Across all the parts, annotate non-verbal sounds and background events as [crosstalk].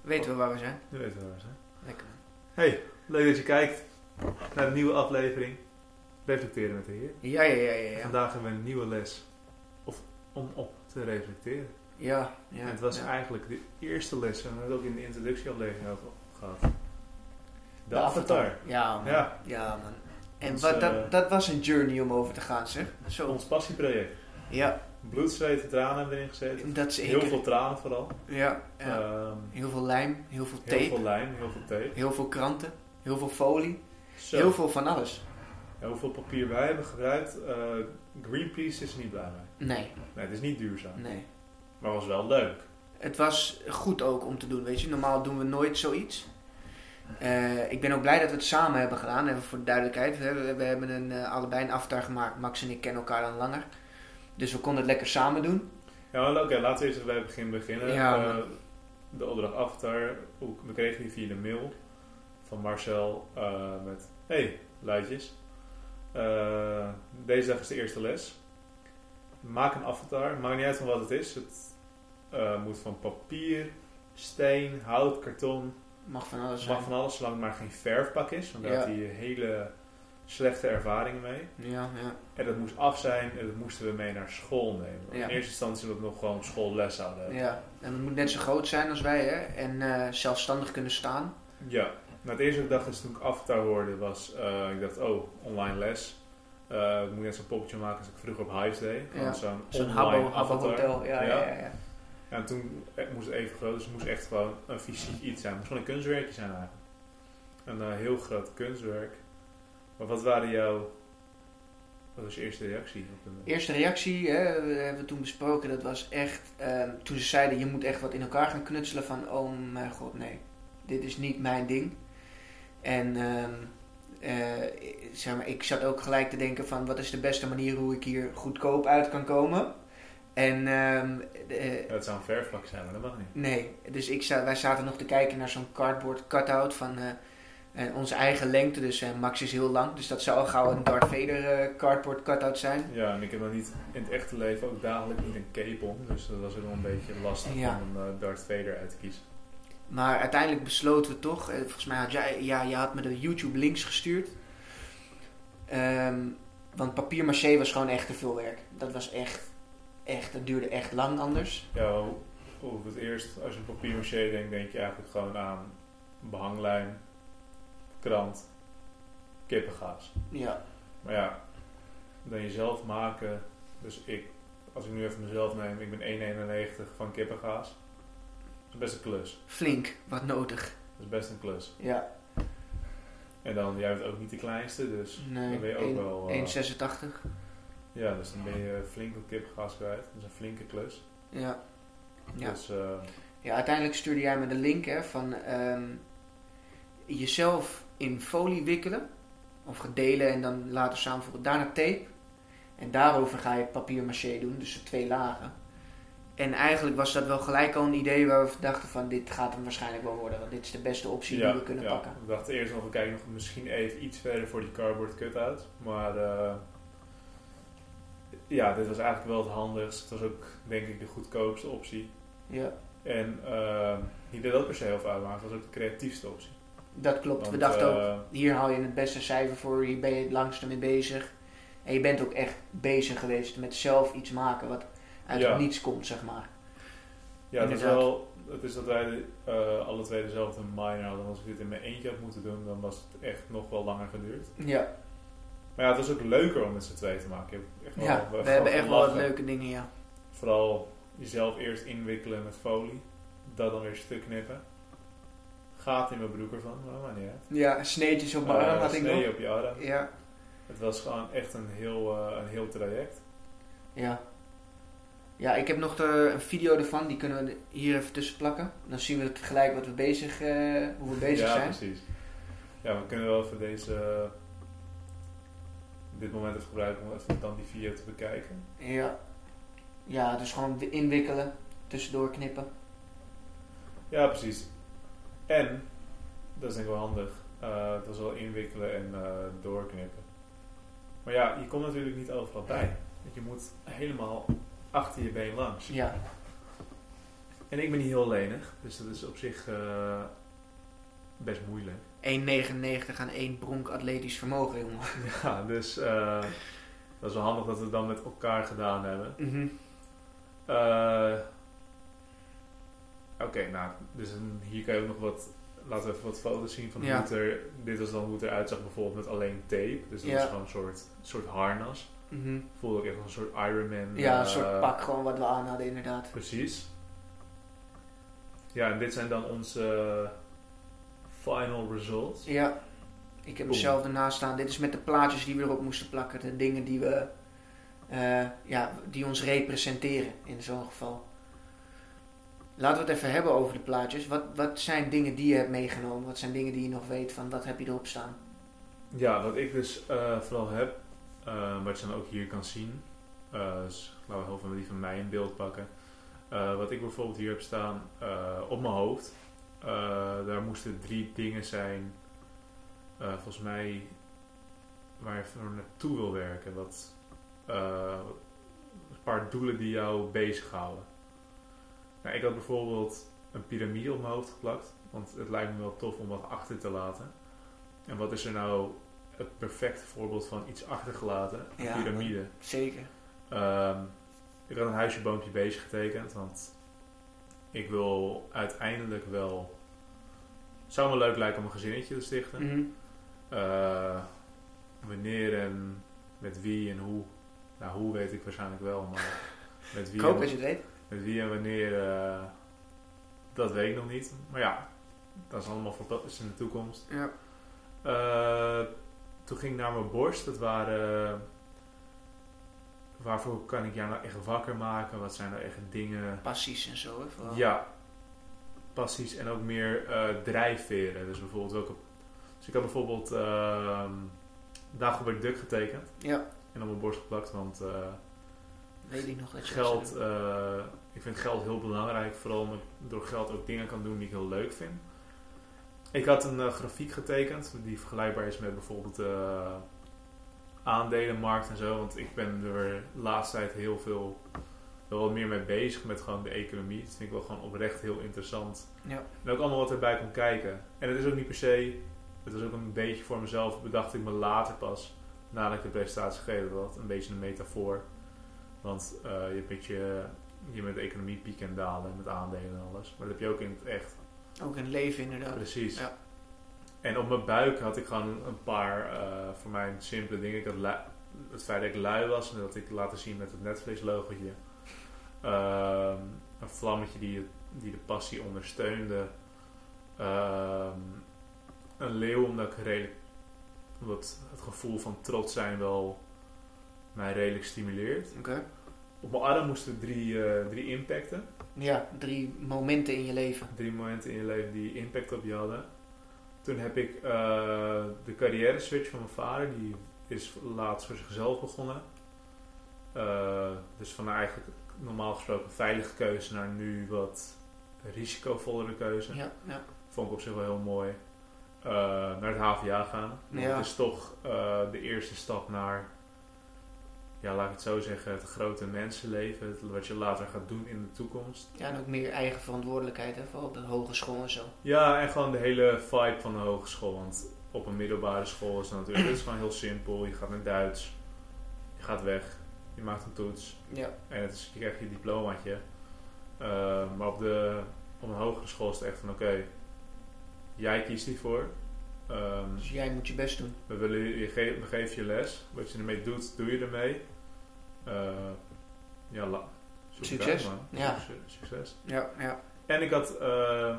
Weten we waar we zijn? Nu weten we waar we zijn. Lekker. Hey, leuk dat je kijkt naar een nieuwe aflevering. Reflecteren met de Heer. Ja, ja, ja, ja. Ja, Vandaag hebben we een nieuwe les. Of om op te reflecteren. ja. ja en het was ja. eigenlijk de eerste les. En we hebben het ook in de introductieaflevering over gehad. De, De avatar. Ja, man. Ja. Ja, man. En Ons, wat, eh, dat, dat was een journey om over te gaan, zeg. Zo. Ons passieproject. Ja, Bloed, zweet en tranen hebben we erin gezeten. dat is Heel veel tranen vooral. Ja, ja. Ehm, heel veel lijm, heel veel heel tape, veel lijm, heel veel tape. heel veel kranten, heel veel folie, Zo. heel veel van alles. Ja, hoeveel papier wij hebben gebruikt. eh, Greenpeace is er niet blij mee. Nee, Nee, het is niet duurzaam. nee. Maar was wel leuk. Het was goed ook om te doen, weet je. Normaal doen we nooit zoiets. Eh, ik ben ook blij dat we het samen hebben gedaan, even voor de duidelijkheid. We, we, we hebben een, eh, allebei een avatar gemaakt. Max en ik kennen elkaar dan langer. Dus we konden het lekker samen doen. Ja, oké, laten we eerst bij het begin beginnen. Ja, man. de opdracht Avatar, we kregen die via de mail van Marcel eh, met... Hey, luidjes. Eh, deze dag is de eerste les. Maak een avatar, maakt niet uit van wat het is. Het moet van papier, steen, hout, karton, Mag van alles zijn. mag van alles, zolang het maar geen verfpak is. Ja. had hij hele slechte ervaringen mee. Ja, ja. En dat moest af zijn en dat moesten we mee naar school nemen. Ja. In eerste instantie dat we nog gewoon schoolles hebben. ja. En het moet net zo groot zijn als wij, hè. En eh, zelfstandig kunnen staan. Ja. Nou, het eerste wat ik dacht is toen ik Avatar hoorde was, eh, ik dacht, oh, online les. Eh, ik moet net zo'n poppetje maken als ik vroeger op Hives deed. Ja. Zo'n Zo'n online. Hotel. Ja, ja, Ja. en toen moest het even groot, dus het moest echt gewoon een fysiek iets zijn. Het moest gewoon een kunstwerkje zijn eigenlijk. Een heel groot kunstwerk. Maar wat waren jouw, wat was je eerste reactie op de Eerste reactie, hè, we hebben toen besproken, dat was echt, ehm, toen ze zeiden je moet echt wat in elkaar gaan knutselen van, oh mijn god, nee, dit is niet mijn ding. En ehm, eh, zeg maar, ik zat ook gelijk te denken van, wat is de beste manier hoe ik hier goedkoop uit kan komen? En ehm, eh, Ja, het zou een verfpak zijn, maar dat mag niet. nee, dus ik wij zaten nog te kijken naar zo'n cardboard cutout van eh, eh, onze eigen lengte, dus eh, Max is heel lang, dus dat zou al gauw een Darth Vader eh, cardboard cutout zijn. Ja, en ik heb nog niet in het echte leven ook dagelijks niet een cape om. Dus dat was ook wel een beetje lastig Ja. om een eh, Darth Vader uit te kiezen. Maar uiteindelijk besloten we toch, eh, volgens mij had jij, ja, je had me de YouTube links gestuurd. Ehm, want papier maché was gewoon echt te veel werk. Dat was echt, echt, dat duurde echt lang anders. Ja, hoe het eerst, als je papier maché denkt, denk je eigenlijk gewoon aan behanglijn, krant, kippengaas. Ja, Maar ja, dan jezelf maken. Dus ik, als ik nu even mezelf neem, ik ben 1,91 van kippengaas. Dat is best een klus. flink, wat nodig. Dat is best een klus. Ja, En dan, jij bent ook niet de kleinste, dus nee, dan ben je ook wel... eh, 1,86. ja, dus dan ben je flink op kippengaas kwijt. Dat is een flinke klus. Ja. Ja. Dus eh, ja, uiteindelijk stuurde jij me de link hè, van ehm, jezelf in folie wikkelen. Of gedelen en dan later samenvoegen. Daarna tape. En daarover ga je papier maché doen, dus de twee lagen. En eigenlijk was dat wel gelijk al een idee waar we dachten van dit gaat hem waarschijnlijk wel worden. Want dit is de beste optie die we kunnen ja. pakken. We dachten eerst nog, we kijken nog misschien even iets verder voor die cardboard cut-out. Maar eh, ja, dit was eigenlijk wel het handigst. Het was ook denk ik de goedkoopste optie. Ja, En eh, niet dat dat per se heel veel uitmaakt, het was ook de creatiefste optie. Dat klopt. we dachten ook, eh, hier haal je het beste cijfer voor. Hier ben je het langste mee bezig. En je bent ook echt bezig geweest met zelf iets maken wat uit Ja. niets komt, zeg maar. Ja, het is wel. Het is dat wij eh, alle twee dezelfde minor hadden. Als ik dit in mijn eentje had moeten doen, dan was het echt nog wel langer geduurd. Ja, Maar ja, het was ook leuker om met z'n twee te maken. Echt wel- ja we hebben echt wel wat leuke dingen, ja. Vooral jezelf eerst inwikkelen met folie. Dat dan weer stuk knippen. Gaat in mijn broek ervan, maar niet uit. Ja, sneetjes op mijn Eh, arm had ik snee nog. op je arm. Ja, Het was gewoon echt een heel, eh, een heel traject. ja. Ja, ik heb nog de, een video ervan, die kunnen we hier even tussen plakken. Dan zien we gelijk wat we bezig, eh, hoe we bezig ja, zijn. precies. Ja, we kunnen wel even deze, dit moment even gebruiken om even dan die video te bekijken. Ja. Ja, dus gewoon inwikkelen, tussendoor knippen. Ja, precies. En, dat is denk ik wel handig, eh, het was wel inwikkelen en eh, doorknippen. Maar ja, je komt natuurlijk niet overal bij. Want je moet helemaal achter je been langs. Ja. En ik ben niet heel lenig, dus dat is op zich eh, best moeilijk. 1,99 aan één bronk atletisch vermogen, jongen. [laughs] Ja, dus dat is wel handig dat we het dan met elkaar gedaan hebben. Eh, Oké, nou, dus een- hier kan je ook nog wat, laten we even wat foto's zien van Ja. hoe het er, dit was dan hoe het eruit zag bijvoorbeeld met alleen tape. Dus dat Ja. is gewoon een soort, soort harnas. Mhm. Voelde ook echt als een soort Iron Man. Ja, een eh, soort pak gewoon wat we aan hadden, inderdaad. Precies. Ja, en dit zijn dan onze final results. Ja, ik heb mezelf ernaast staan. Dit is met de plaatjes die we erop moesten plakken. De dingen die we, eh, ja, die ons representeren in zo'n geval. Laten we het even hebben over de plaatjes. Wat, wat zijn dingen die je hebt meegenomen? Wat zijn dingen die je nog weet van wat heb je erop staan? Ja, wat ik dus eh, vooral heb, eh, wat je dan ook hier kan zien. eh dus laten we heel veel die van mij in beeld pakken. Wat ik bijvoorbeeld hier heb staan op mijn hoofd. daar moesten drie dingen zijn, volgens mij, waar je voor naartoe wil werken. Wat, een paar doelen die jou bezighouden. Nou, ik had bijvoorbeeld een piramide op mijn hoofd geplakt. Want het lijkt me wel tof om wat achter te laten. En wat is er nou het perfecte voorbeeld van iets achtergelaten? Een Ja. piramide. Zeker. Ehm, ik had een huisje, boompje, beestje getekend. Want ik wil uiteindelijk wel... Het zou me leuk lijken om een gezinnetje te stichten. Mhm. Eh, wanneer en met wie en hoe. Nou, hoe weet ik waarschijnlijk wel, maar met Ik wie, hoop en, dat je het weet. Met wie en wanneer, eh, dat weet ik nog niet. Maar ja, dat is allemaal voor dat is in de toekomst. Ja. Eh, toen ging ik naar mijn borst. Dat waren. Waarvoor kan ik jou nou echt wakker maken? Wat zijn nou echt dingen? Passies en zo. Hè, vooral. Ja, passies en ook meer eh, drijfveren. Dus bijvoorbeeld welke. Dus ik had bijvoorbeeld Dagobert Duck getekend Ja, en op mijn borst geplakt. Want weet ik nog dat je geld, ik vind geld heel belangrijk. Vooral omdat ik door geld ook dingen kan doen die ik heel leuk vind. Ik had een eh, grafiek getekend die vergelijkbaar is met bijvoorbeeld de aandelenmarkt en zo. Want ik ben er de laatste tijd heel veel wel wat meer mee bezig met gewoon de economie. Dat vind ik wel gewoon oprecht heel interessant. Ja. En ook allemaal wat erbij komt kijken. En het is ook niet per se, het was ook een beetje voor mezelf, bedacht ik me later pas, nadat ik de presentatie gegeven had. Een beetje een metafoor. Want eh, je hebt je, je met de economie pieken en dalen met aandelen en alles. Maar dat heb je ook in het echt. Ook in het leven inderdaad. Precies. Ja. En op mijn buik had ik gewoon een paar, eh, voor mij simpele dingen. Ik had lui- het feit dat ik lui was en dat ik laten zien met het Netflix-logotje. Ehm, een vlammetje die, die de passie ondersteunde. Ehm, een leeuw omdat ik redelijk, omdat het gevoel van trots zijn wel mij redelijk stimuleert. Oké. Op mijn arm moesten drie, eh, drie impacten. Ja, drie momenten in je leven. Drie momenten in je leven die impact op je hadden. Toen heb ik eh, de carrière switch van mijn vader, die is laatst voor zichzelf begonnen. Eh, dus van eigenlijk normaal gesproken veilige keuze naar nu wat risicovollere keuze. Ja, ja. Vond ik op zich wel heel mooi. Naar het HVA gaan. Ja. Het is toch de eerste stap naar, ja, laat ik het zo zeggen, het grote mensenleven. Het- wat je later gaat doen in de toekomst. ja, en ook meer eigen verantwoordelijkheid, hè, vooral op de hogeschool en zo. Ja, en gewoon de hele vibe van de hogeschool. Want op een middelbare school is het natuurlijk het is gewoon heel simpel. Je gaat naar Duits, je gaat weg, je maakt een toets Ja, en het is, je krijgt je diplomaatje. Eh, maar op, de, op een hogere school is het echt van oké, jij kiest hiervoor. Ehm, dus jij moet je best doen. we, willen, je- je ge- we geven je les. Wat je ermee doet, doe je ermee. Eh, ja, la, Succes. uit. Ja. Succes. Ja, ja. En ik had eh,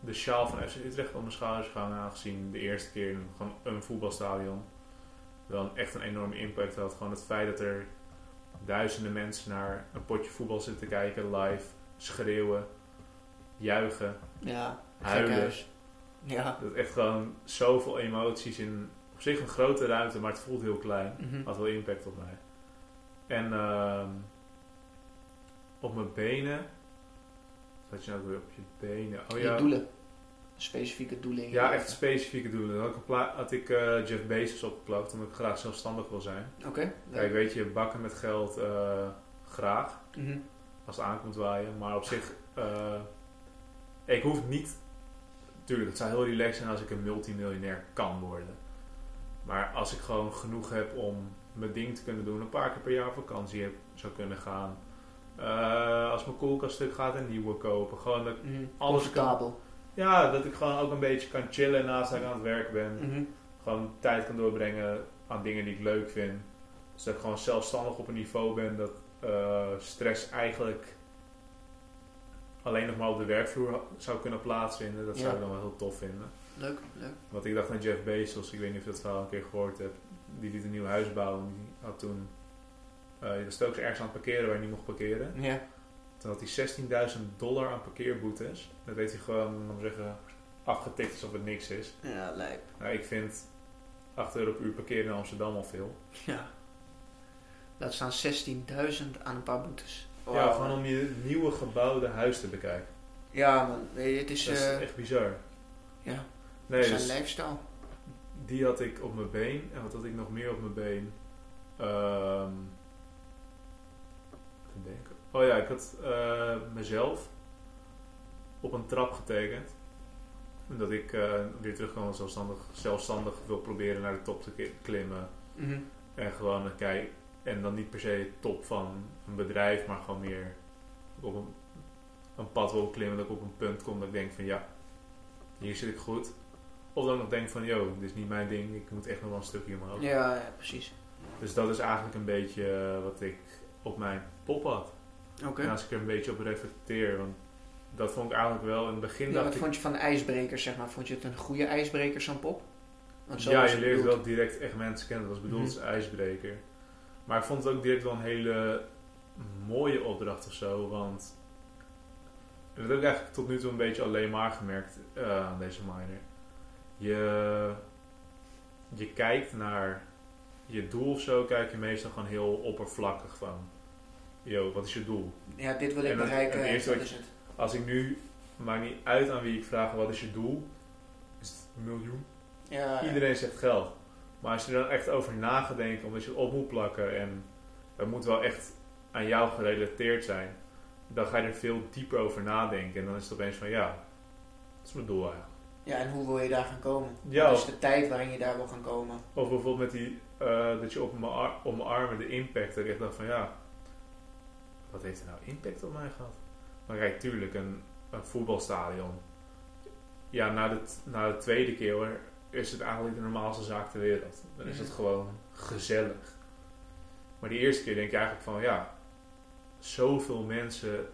de sjaal van FC Utrecht op mijn schouders gehangen, aangezien de eerste keer in gewoon een voetbalstadion wel een- echt een enorme impact had. Gewoon het feit dat er duizenden mensen naar een potje voetbal zitten kijken, live, schreeuwen, juichen, Ja, huilen. Ja. Dat echt gewoon zoveel emoties in op zich een grote ruimte, maar het voelt heel klein. Mhm. Had wel impact op mij. En ehm, op mijn benen. Zat je nou weer op je benen? Oh Je ja. doelen. Specifieke doelen je Ja, echt specifieke doelen. Dan had ik, had ik eh, Jeff Bezos opgeplakt, omdat ik graag zelfstandig wil zijn. Oké. Kijk, weet je, bakken met geld eh, graag, Mhm. als het aankomt waaien. Maar op zich eh, ik hoef niet... Tuurlijk, het zou heel relaxed zijn als ik een multimiljonair kan worden. Maar als ik gewoon genoeg heb om mijn ding te kunnen doen, een paar keer per jaar vakantie heb, zou kunnen gaan. Eh, als mijn koelkast stuk gaat, een nieuwe kopen. Gewoon dat, Mhm. Alles kan- Comfortabel. ja, dat ik gewoon ook een beetje kan chillen naast dat ik aan het werk ben. Mhm. Gewoon tijd kan doorbrengen aan dingen die ik leuk vind. Dus dat ik gewoon zelfstandig op een niveau ben dat eh, stress eigenlijk alleen nog maar op de werkvloer zou kunnen plaatsvinden. Dat zou Ja. ik dan wel heel tof vinden. Leuk, leuk. Want ik dacht aan Jeff Bezos, ik weet niet of je dat verhaal een keer gehoord hebt. Die liet een nieuw huis bouwen. Die had toen, eh die was telkens ergens aan het parkeren waar hij niet mocht parkeren. Ja. Toen had hij 16.000 dollar aan parkeerboetes. Dat weet hij gewoon, om te zeggen, afgetikt alsof het niks is. Ja, lijp. Nou, ik vind 8 euro per uur parkeren in Amsterdam al veel. Ja. Laat staan 16.000 aan een paar boetes. Ja, gewoon om je nieuwe gebouwde huis te bekijken. Ja, man. Je, het is... Dat is eh, echt bizar. ja, Nee, zijn dus lifestyle. die had ik op mijn been. En wat had ik nog meer op mijn been? Ehm even denken. Oh ja, ik had eh, mezelf op een trap getekend. Dat ik eh, weer terug kan zelfstandig, zelfstandig wil proberen naar de top te klimmen. Mhm. En gewoon een kijk. En dan niet per se top van een bedrijf, maar gewoon meer op een, een pad wil klimmen. Dat ik op een punt kom dat ik denk van ja, hier zit ik goed. Of ik nog denk van yo, dit is niet mijn ding. Ik moet echt nog wel een stukje omhoog. Ja, ja, precies. Dus dat is eigenlijk een beetje eh, wat ik op mijn pop had. Oké. En als ik er een beetje op reflecteer, want dat vond ik eigenlijk wel in het begin Ja, wat ik... vond je van de ijsbrekers, zeg maar? Vond je het een goede ijsbreker, zo'n pop? Want zo ja, je leert bedoeld. wel direct echt mensen kennen. Dat was bedoeld Mhm. als ijsbreker. Maar ik vond het ook direct wel een hele mooie opdracht of zo. Want dat heb ik eigenlijk tot nu toe een beetje alleen maar gemerkt eh, aan deze minor. Je, je kijkt naar je doel of zo, kijk je meestal gewoon heel oppervlakkig van. Yo, wat is je doel? Ja, dit wil ik En het- bereiken het en eerste dat wat is het. Als ik nu, maakt niet uit aan wie ik vraag wat is je doel, is het een miljoen? Ja, ja. Iedereen zegt geld. Maar als je er dan echt over na gaat denken, omdat je het op moet plakken en dat moet wel echt aan jou gerelateerd zijn, dan ga je er veel dieper over nadenken. En dan is het opeens van ja, dat is mijn doel eigenlijk. Ja, en hoe wil je daar gaan komen? Ja, Wat is de tijd waarin je daar wil gaan komen? of bijvoorbeeld met die, eh, dat je op mijn, ar- op mijn armen de impact, ik echt dacht van ja, wat heeft er nou impact op mij gehad? Maar kijk, tuurlijk, een, een voetbalstadion. Ja, na de, na de tweede keer hoor, is het eigenlijk de normaalste zaak ter wereld. Dan is het Mhm. gewoon gezellig. Maar die eerste keer denk je eigenlijk van ja, zoveel mensen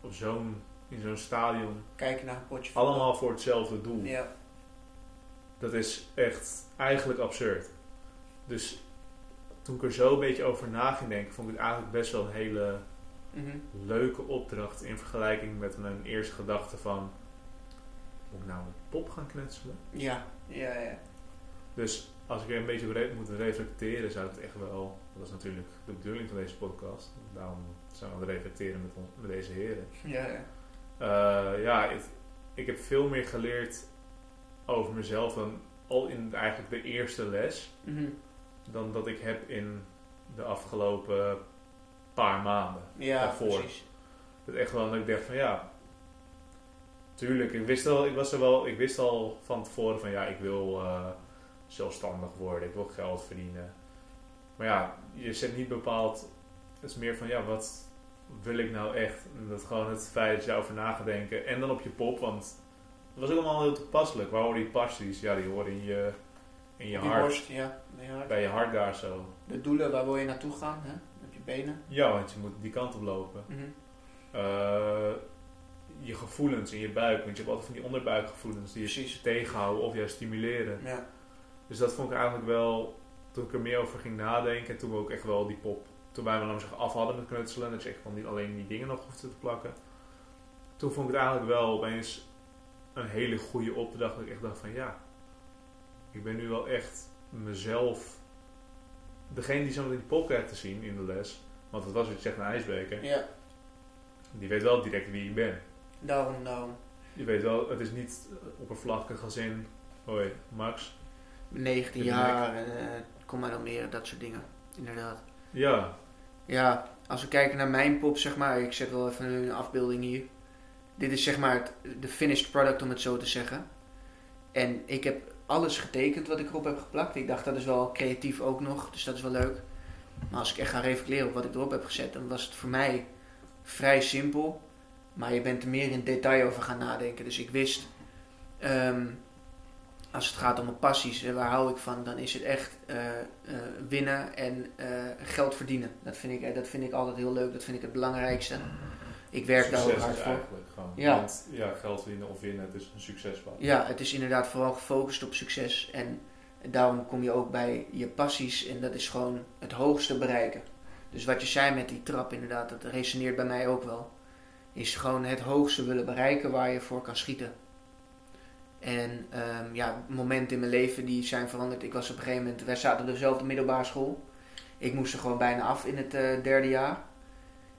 op zo'n, in zo'n stadion, Kijken naar een potje voetbal. allemaal voor hetzelfde doel. Ja. Dat is echt eigenlijk absurd. Dus toen ik er zo een beetje over na ging denken, vond ik het eigenlijk best wel een hele Mhm. leuke opdracht in vergelijking met mijn eerste gedachte van moet ik nou een pop gaan knutselen? Ja, ja, ja. Dus als ik er een beetje op moet reflecteren, zou het echt wel, dat is natuurlijk de bedoeling van deze podcast, daarom zijn we aan het reflecteren met, met deze heren. Ja, ja. Eh, ja, het- ik heb veel meer geleerd over mezelf dan al in eigenlijk de eerste les, Mhm. dan dat ik heb in de afgelopen paar maanden. Ja, Daarvoor. precies. Dat echt wel dat ik dacht van ja, tuurlijk, ik wist al, ik was er wel, ik wist al van tevoren van ja, ik wil eh, zelfstandig worden, ik wil geld verdienen. Maar ja, je zet niet bepaald, het is meer van ja, wat wil ik nou echt? En dat gewoon het feit dat je daarover na gaat denken en dan op je pop, want het was ook allemaal heel toepasselijk. Waar horen die pasties? Ja, die horen in je, in je hart, borst, ja. bij je hart. bij je hart daar zo. De doelen, waar wil je naartoe gaan? Hè? Met je benen. Ja, want je moet die kant op lopen. Mhm. Eh, je gevoelens in je buik. Want je hebt altijd van die onderbuikgevoelens die je Precies. tegenhouden of juist stimuleren. Ja. Dus dat vond ik eigenlijk wel, toen ik er meer over ging nadenken. En toen we ook echt wel die pop, toen wij dan zich af hadden met knutselen. Dat je echt van niet alleen die dingen nog hoefde te plakken. Toen vond ik het eigenlijk wel opeens een hele goede opdracht. Dat ik echt dacht van ja, ik ben nu wel echt mezelf. Degene die zo met die pop krijgt te zien in de les. Want dat was wat je zegt, een ijsbeker. ja, Die weet wel direct wie ik ben. daarom, daarom. Je weet wel, het is niet oppervlakkig als in, hoi, Max. 19 Ik ben jaar, en, eh, kom maar dan meer, dat soort dingen. Inderdaad. Ja, Ja, als we kijken naar mijn pop, zeg maar. Ik zet wel even een afbeelding hier. dit is zeg maar het, de finished product om het zo te zeggen. En ik heb alles getekend wat ik erop heb geplakt. Ik dacht dat is wel creatief ook nog, dus dat is wel leuk. Maar als ik echt ga reflecteren op wat ik erop heb gezet, dan was het voor mij vrij simpel. Maar je bent er meer in detail over gaan nadenken. Dus ik wist, ehm, als het gaat om mijn passies, eh, waar hou ik van, dan is het echt eh, eh, winnen en geld verdienen. Dat vind, ik, dat vind ik altijd heel leuk, dat vind ik het belangrijkste. Ik werk daar ook hard voor. Ja. Want ja, geld winnen of winnen, het is een succesval. Ja, het is inderdaad vooral gefocust op succes. En daarom kom je ook bij je passies en dat is gewoon het hoogste bereiken. Dus wat je zei met die trap, inderdaad, dat resoneert bij mij ook wel. Is gewoon het hoogste willen bereiken waar je voor kan schieten. En ehm, ja, momenten in mijn leven die zijn veranderd. Ik was op een gegeven moment, wij zaten op dezelfde middelbare school. Ik moest er gewoon bijna af in het eh, derde jaar.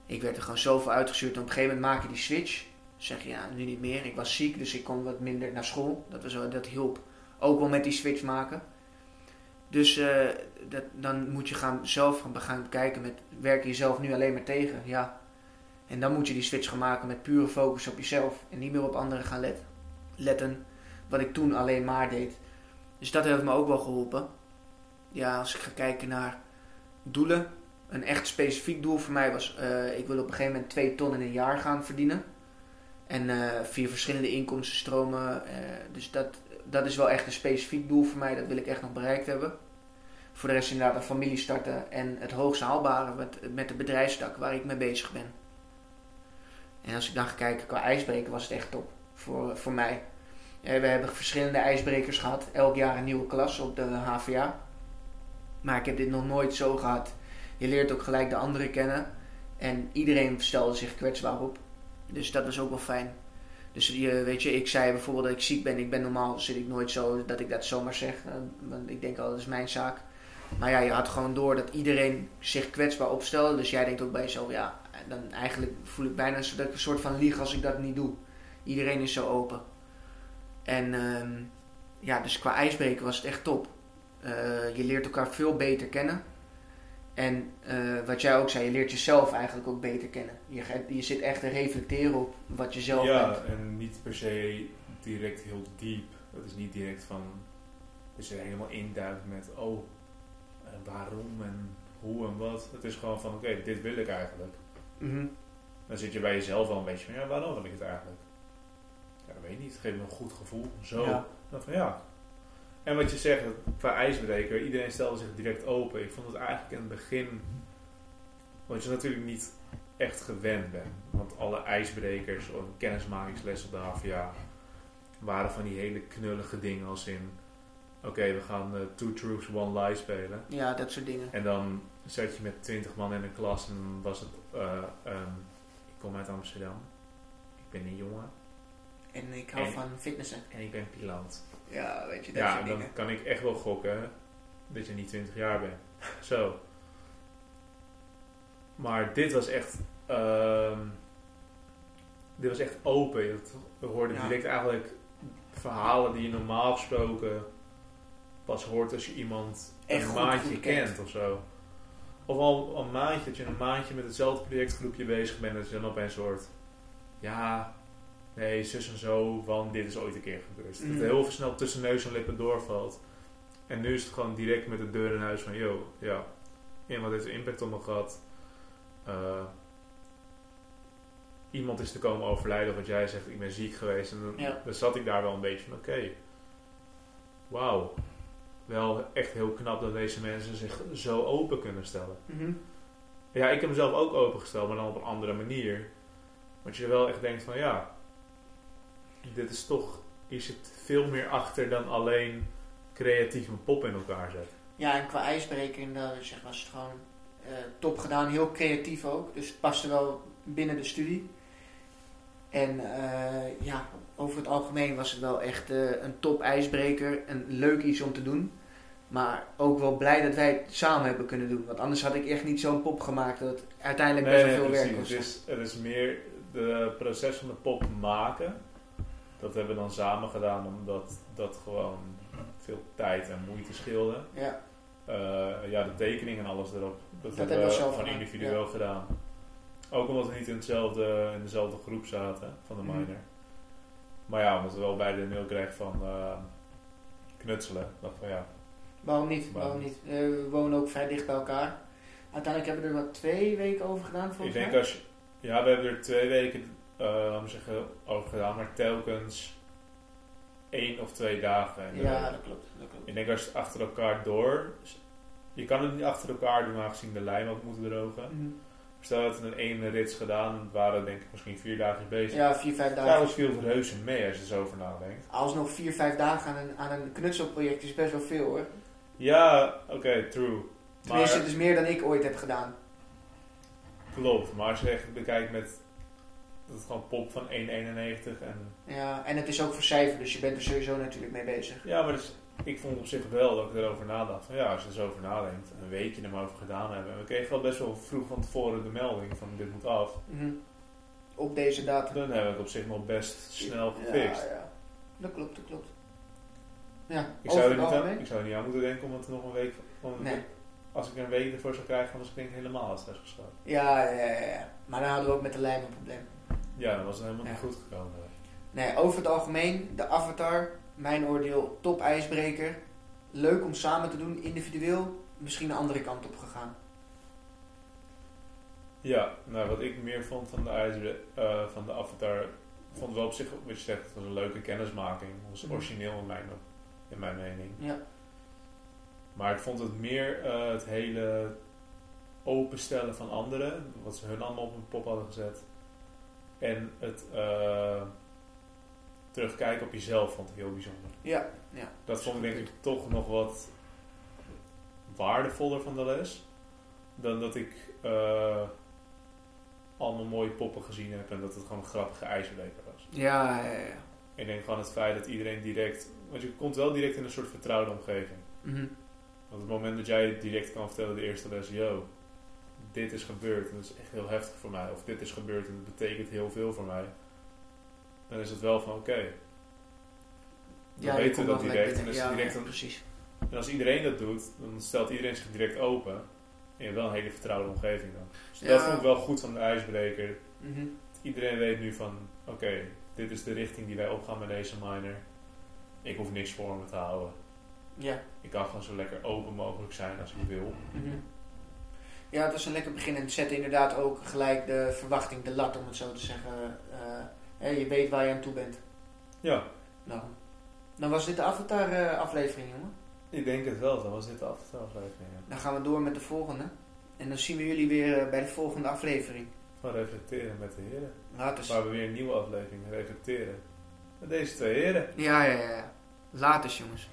Ik werd er gewoon zoveel uitgestuurd. En op een gegeven moment maak je die switch. Zeg je, ja, nu niet meer. Ik was ziek, dus ik kon wat minder naar school. Dat, was, dat hielp ook wel met die switch maken. Dus eh, dat, dan moet je gaan, zelf gaan, gaan kijken met, werk je jezelf nu alleen maar tegen? Ja. En dan moet je die switch gaan maken met pure focus op jezelf. En niet meer op anderen gaan let, letten. Wat ik toen alleen maar deed. Dus dat heeft me ook wel geholpen. Ja, als ik ga kijken naar doelen. Een echt specifiek doel voor mij was, eh, ik wil op een gegeven moment 2 ton in een jaar gaan verdienen. En eh, via verschillende inkomstenstromen. eh, dus dat, dat is wel echt een specifiek doel voor mij. Dat wil ik echt nog bereikt hebben. Voor de rest inderdaad een familie starten. En het hoogst haalbare met, met de bedrijfstak waar ik mee bezig ben. En als ik dan ga kijken qua ijsbreken was het echt top. Voor, voor mij. Eh, we hebben verschillende ijsbrekers gehad. Elk jaar een nieuwe klas op de HVA. Maar ik heb dit nog nooit zo gehad. Je leert ook gelijk de anderen kennen. En iedereen stelde zich kwetsbaar op. Dus dat was ook wel fijn. Dus je, weet je, ik zei bijvoorbeeld dat ik ziek ben. Ik ben normaal zit ik nooit zo dat ik dat zomaar zeg. eh, Want ik denk al, dat is mijn zaak. Maar ja, je had gewoon door dat iedereen zich kwetsbaar opstelde. Dus jij denkt ook bij jezelf, ja, dan eigenlijk voel ik bijna dat ik een soort van lieg als ik dat niet doe. Iedereen is zo open. En ehm, ja, dus qua ijsbreken was het echt top. Eh, je leert elkaar veel beter kennen. En eh, wat jij ook zei, je leert jezelf eigenlijk ook beter kennen. Je, je zit echt te reflecteren op wat je zelf ja, bent. en niet per se direct heel diep. Dat is niet direct van dat je helemaal induikt met oh, waarom en hoe en wat. Het is gewoon van oké, dit wil ik eigenlijk. Mhm. Dan zit je bij jezelf wel een beetje van ja, waarom wil ik het eigenlijk? Weet niet. Het geeft me een goed gevoel. Zo. Ja. Dan van ja. En wat je zegt, qua ijsbreker, iedereen stelde zich direct open. Ik vond het eigenlijk in het begin, wat je natuurlijk niet echt gewend bent. Want alle ijsbrekers of kennismakingsles op de HVA waren van die hele knullige dingen als in... Oké, we gaan eh, Two Truths, One Lie spelen. Ja, dat soort dingen. En dan zat je met twintig man in een klas en dan was het... eh, ehm, ik kom uit Amsterdam. Ik ben een jongen. En ik hou En- van fitnessen. En ik ben pilant. Ja, weet je, dat Ja, soort dan dingen. kan ik echt wel gokken dat je niet 20 jaar bent. Zo. Maar dit was echt. ehm, dit was echt open. Je we hoorden Ja. direct eigenlijk verhalen die je normaal gesproken pas hoort als je iemand Echt een goed, maandje goed kent. kent of zo. Of al een maandje, dat je een maandje met hetzelfde projectgroepje bezig bent, dat je dan opeens hoort. Ja, nee, zus en zo, want dit is ooit een keer gebeurd. Dat het heel snel tussen neus en lippen doorvalt. En nu is het gewoon direct met de deur in huis van, yo, ja, iemand heeft impact op me gehad. Eh, iemand is te komen overlijden, of wat jij zegt, ik ben ziek geweest. En dan, Ja. dan zat ik daar wel een beetje van, oké, wauw. Wel echt heel knap dat deze mensen zich zo open kunnen stellen. Mhm. Ja, ik heb mezelf ook opengesteld, maar dan op een andere manier. Want je wel echt denkt van ja, dit is toch, hier zit veel meer achter dan alleen creatief een pop in elkaar zetten. Ja, en qua ijsbreker inderdaad, zeg, was het gewoon eh, top gedaan. Heel creatief ook. Dus het paste wel binnen de studie. En eh, ja, over het algemeen was het wel echt eh, een top ijsbreker. Een leuk iets om te doen. Maar ook wel blij dat wij het samen hebben kunnen doen. Want anders had ik echt niet zo'n pop gemaakt dat het uiteindelijk best wel veel werk precies. was. Het is, het is meer de proces van de pop maken. Dat hebben we dan samen gedaan omdat dat gewoon veel tijd en moeite scheelde. Ja, Eh, ja, de tekening en alles erop. Dat, hebben hebben we zelf gewoon individueel gedaan. Ook omdat we niet in, hetzelfde, in dezelfde groep zaten van de Mhm. minor. Maar ja, omdat we wel beide de mail kregen van eh, knutselen. dacht van ja, Waarom niet? Waarom Waarom niet? Eh, we wonen ook vrij dicht bij elkaar. Uiteindelijk hebben we er wat twee weken over gedaan ik volgens denk mij. als je, ja, we hebben er twee weken, laten we zeggen, over gedaan, maar telkens één of twee dagen. in de Ja, dat klopt. Dat klopt. Ik denk als het achter elkaar door, je kan het niet achter elkaar doen aangezien de lijm ook moet drogen. Mhm. Stel dat we een ene rits gedaan, waren denk ik misschien vier dagen bezig. Ja, vier, vijf dagen. Trouwens viel reuze mee als je er zo over nadenkt. Alsnog vier, vijf dagen aan een, aan een knutselproject is best wel veel hoor. Ja, oké, true. Tenminste, Maar het is meer dan ik ooit heb gedaan. klopt, maar als je echt bekijkt met dat het gewoon pop van 1,91 en Ja, en het is ook voor cijfer, dus je bent er sowieso natuurlijk mee bezig. ja, maar dus, ik vond op zich wel dat ik erover nadacht. Van ja, als je er zo over nadenkt, een weekje er maar over gedaan hebben. En we kregen wel best wel vroeg van tevoren de melding van dit moet af. Mhm. Op deze datum. Dan hebben we het op zich nog best snel Ja, gefixt. ja. Dat klopt, dat klopt. Ja, Ik zou, er het niet aan, ik zou er niet aan moeten denken om het nog een week van, Nee. als ik een week ervoor zou krijgen, dan was ik helemaal uit stress geschoten. Ja, ja, ja, ja. Maar dan hadden we ook met de lijm een probleem. Ja, dan was helemaal niet goed gekomen. Nee, over het algemeen, de Avatar, mijn oordeel, top ijsbreker. Leuk om samen te doen, individueel, misschien een andere kant op gegaan. Ja, nou wat ik meer vond van de, ijzer, eh, van de Avatar, vond wel op zich, wat je zegt, was een leuke kennismaking. Was Mhm. origineel in mijn, in mijn mening. Ja, Maar ik vond het meer eh, het hele openstellen van anderen, wat ze hun allemaal op een pop hadden gezet. En het eh, terugkijken op jezelf vond ik heel bijzonder. ja, ja. Dat vond ik denk ik toch nog wat waardevoller van de les. Dan dat ik eh, allemaal mooie poppen gezien heb en dat het gewoon een grappige ijsbreker was. Ja, ja, ja. Ik denk gewoon het feit dat iedereen direct... Want je komt wel direct in een soort vertrouwde omgeving. Mhm. Want op het moment dat jij direct kan vertellen de eerste les... Yo, dit is gebeurd en dat is echt heel heftig voor mij. Of dit is gebeurd en dat betekent heel veel voor mij. Dan is het wel van oké. Dan Ja, je weten we dat direct. En Ja, direct ja, een- precies. en als iedereen dat doet, dan stelt iedereen zich direct open. En je hebt wel een hele vertrouwde omgeving dan. Dus Ja. dat vond ik wel goed van de ijsbreker. Mhm. Iedereen weet nu van, oké, dit is de richting die wij opgaan met deze minor. Ik hoef niks voor me te houden. Ja. Ik kan gewoon zo lekker open mogelijk zijn als ik wil. Mhm. Ja, het was een lekker begin en het zette inderdaad ook gelijk de verwachting, de lat om het zo te zeggen. Hè, je weet waar je aan toe bent. Ja, Nou, dan was dit de Avatar eh, aflevering, jongen. ik denk het wel. Dan was dit de aflevering. Dan gaan we door met de volgende. En dan zien we jullie weer eh, bij de volgende aflevering. Van reflecteren met de heren. Later. Waar we weer een nieuwe aflevering reflecteren. Met deze twee heren. Ja, ja, ja. Later, jongens.